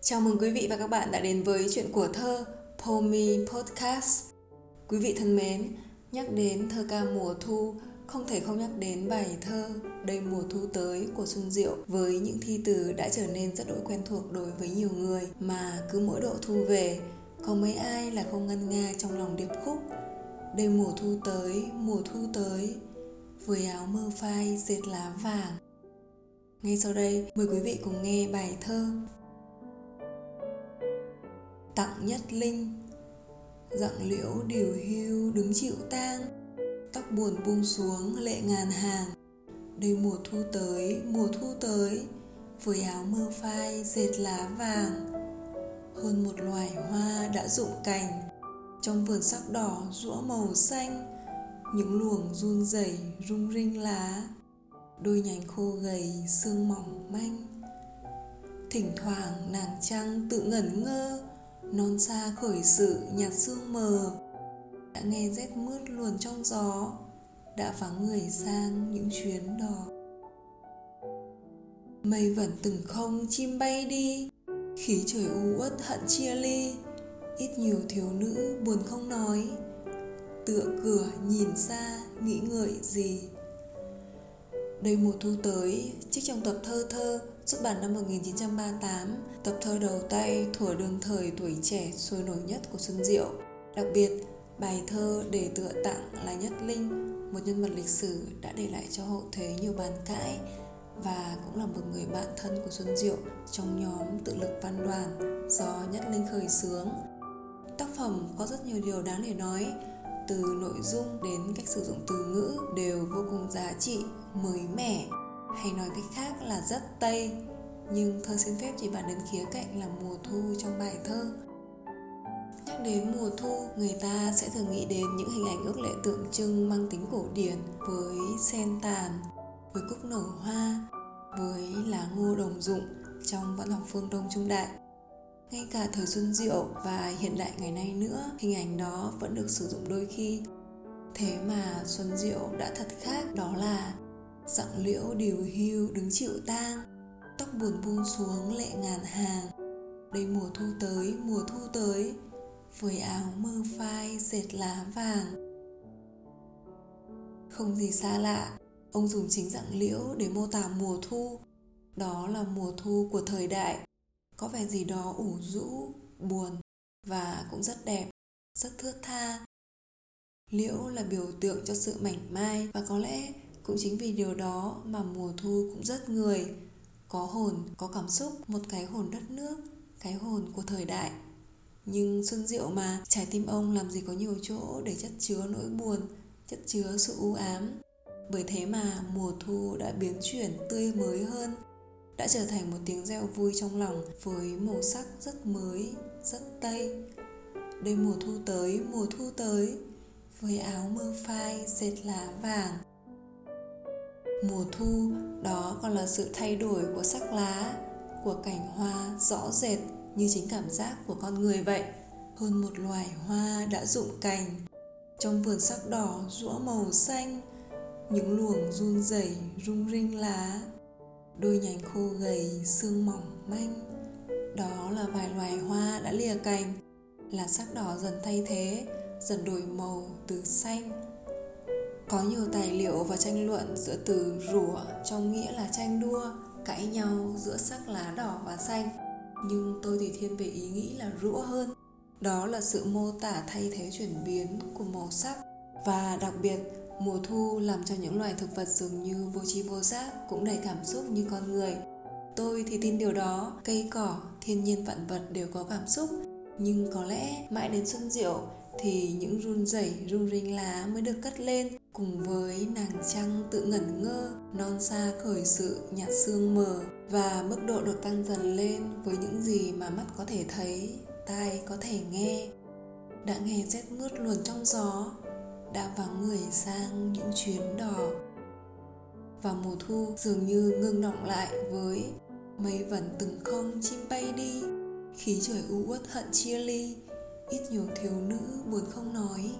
Chào mừng quý vị và các bạn đã đến với chuyện của thơ Pomi Podcast. Quý vị thân mến, nhắc đến thơ ca mùa thu, không thể không nhắc đến bài thơ Đây mùa thu tới của Xuân Diệu với những thi từ đã trở nên rất đỗi quen thuộc đối với nhiều người mà cứ mỗi độ thu về, có mấy ai là không ngân nga trong lòng điệp khúc Đây mùa thu tới, mùa thu tới, với áo mơ phai dệt lá vàng. Ngay sau đây, mời quý vị cùng nghe bài thơ tặng nhất linh. Dặng liễu điều hưu đứng chịu tang, tóc buồn buông xuống lệ ngàn hàng. Đây mùa thu tới, mùa thu tới, với áo mơ phai dệt lá vàng. Hơn một loài hoa đã rụng cành, trong vườn sắc đỏ rũa màu xanh. Những luồng run rẩy rung rinh lá, đôi nhánh khô gầy xương mỏng manh. Thỉnh thoảng nàng trăng tự ngẩn ngơ non xa khởi sự nhạt sương mờ. Đã nghe rét mướt luồn trong gió đã vắng người sang những chuyến đò. Mây vẫn từng không chim bay đi khí trời u uất hận chia ly. Ít nhiều thiếu nữ buồn không nói tựa cửa nhìn xa nghĩ ngợi gì. Đây mùa thu tới, trích trong tập thơ thơ xuất bản năm 1938, tập thơ đầu tay thuở đương thời tuổi trẻ sôi nổi nhất của Xuân Diệu. Đặc biệt, bài thơ để tựa tặng là Nhất Linh, một nhân vật lịch sử đã để lại cho hậu thế nhiều bàn cãi và cũng là một người bạn thân của Xuân Diệu trong nhóm tự lực văn đoàn do Nhất Linh khởi xướng. Tác phẩm có rất nhiều điều đáng để nói, từ nội dung đến cách sử dụng từ ngữ đều vô cùng giá trị mới mẻ hay nói cách khác là rất tây, nhưng thơ xin phép chỉ bàn đến khía cạnh là mùa thu trong bài thơ. Nhắc đến mùa thu, người ta sẽ thường nghĩ đến những hình ảnh ước lệ tượng trưng mang tính cổ điển với sen tàn, với cúc nở hoa, với lá ngô đồng dụng trong văn học phương đông trung đại. Ngay cả thời xuân diệu và hiện đại ngày nay nữa, hình ảnh đó vẫn được sử dụng đôi khi. Thế mà xuân diệu đã thật khác, đó là giọng liễu điều hưu đứng chịu tang, tóc buồn buông xuống lệ ngàn hàng. Đây mùa thu tới, mùa thu tới, với áo mơ phai dệt lá vàng. Không gì xa lạ, ông dùng chính dạng liễu để mô tả mùa thu. Đó là mùa thu của thời đại. Có vẻ gì đó ủ rũ, buồn và cũng rất đẹp, rất thướt tha. Liễu là biểu tượng cho sự mảnh mai và có lẽ cũng chính vì điều đó mà mùa thu cũng rất người. Có hồn, có cảm xúc, một cái hồn đất nước, cái hồn của thời đại. Nhưng xuân diệu mà, trái tim ông làm gì có nhiều chỗ để chất chứa nỗi buồn, chất chứa sự u ám. Bởi thế mà mùa thu đã biến chuyển tươi mới hơn, đã trở thành một tiếng reo vui trong lòng với màu sắc rất mới, rất tây. Đây mùa thu tới, mùa thu tới, với áo mưa phai dệt lá vàng mùa thu, đó còn là sự thay đổi của sắc lá, của cảnh hoa rõ rệt như chính cảm giác của con người vậy. Hơn một loài hoa đã rụng cành, trong vườn sắc đỏ rũa màu xanh, những luồng run rẩy rung rinh lá, đôi nhánh khô gầy, xương mỏng, manh. Đó là vài loài hoa đã lìa cành, là sắc đỏ dần thay thế, dần đổi màu từ xanh có nhiều tài liệu và tranh luận giữa từ rủa trong nghĩa là tranh đua, cãi nhau giữa sắc lá đỏ và xanh. Nhưng tôi thì thiên về ý nghĩ là rũa hơn. Đó là sự mô tả thay thế chuyển biến của màu sắc và đặc biệt mùa thu làm cho những loài thực vật dường như vô tri vô giác cũng đầy cảm xúc như con người. Tôi thì tin điều đó, cây cỏ, thiên nhiên vạn vật đều có cảm xúc, nhưng có lẽ mãi đến xuân diệu thì những run rẩy rung rinh lá mới được cất lên. Cùng với nàng trăng tự ngẩn ngơ, non xa khởi sự nhạt sương mờ và mức độ được tăng dần lên với những gì mà mắt có thể thấy, tai có thể nghe. Đã nghe rét mướt luồn trong gió, đã vắng người sang những chuyến đò. Và mùa thu dường như ngưng động lại với mây vẫn từng không chim bay đi khí trời u uất hận chia ly, ít nhiều thiếu nữ buồn không nói.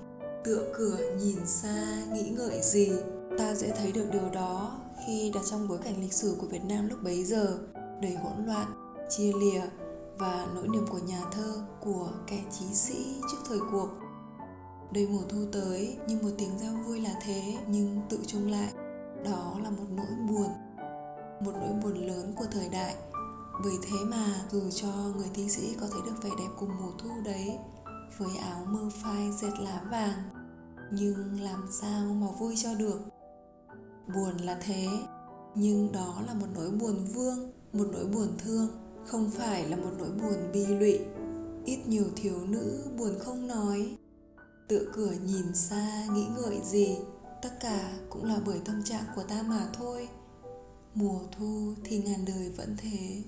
Tựa cửa nhìn xa, nghĩ ngợi gì, ta dễ thấy được điều đó khi đặt trong bối cảnh lịch sử của việt nam lúc bấy giờ, đầy hỗn loạn, chia lìa và nỗi niềm của nhà thơ, của kẻ trí sĩ trước thời cuộc. Đây mùa thu tới như một tiếng reo vui là thế, nhưng tự chung lại, đó là một nỗi buồn. Một nỗi buồn lớn của thời đại bởi thế mà, dù cho người thi sĩ có thấy được vẻ đẹp của mùa thu đấy, với áo mơ phai dệt lá vàng, nhưng làm sao mà vui cho được? Buồn là thế, nhưng đó là một nỗi buồn vương, một nỗi buồn thương, không phải là một nỗi buồn bi lụy. Ít nhiều thiếu nữ buồn không nói, tựa cửa nhìn xa, nghĩ ngợi gì, tất cả cũng là bởi tâm trạng của ta mà thôi mùa thu thì ngàn đời vẫn thế.